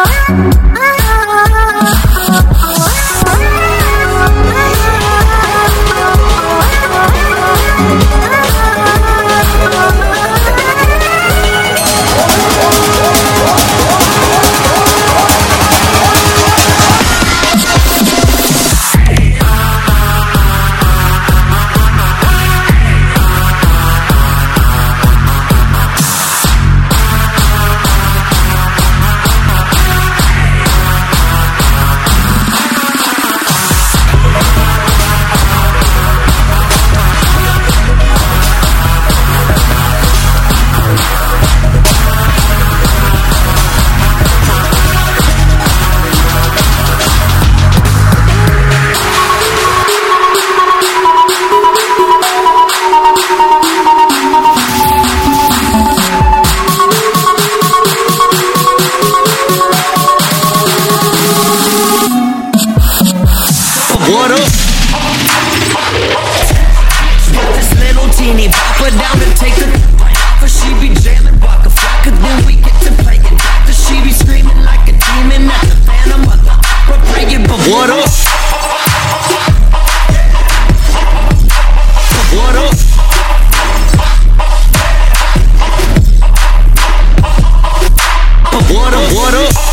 oh, oh. Her down to take the but she be jamming Waka Flocka. Then we get to playing doctor. She be screaming like a demon at the phantom. Mother, we're praying, but what up? What up? What up? What up?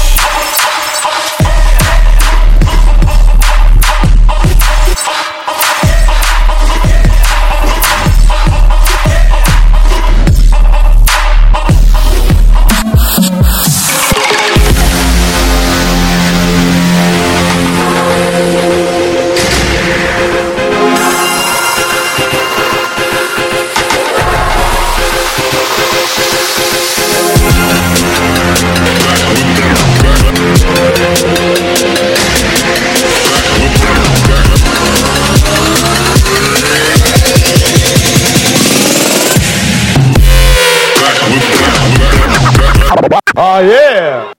Oh yeah.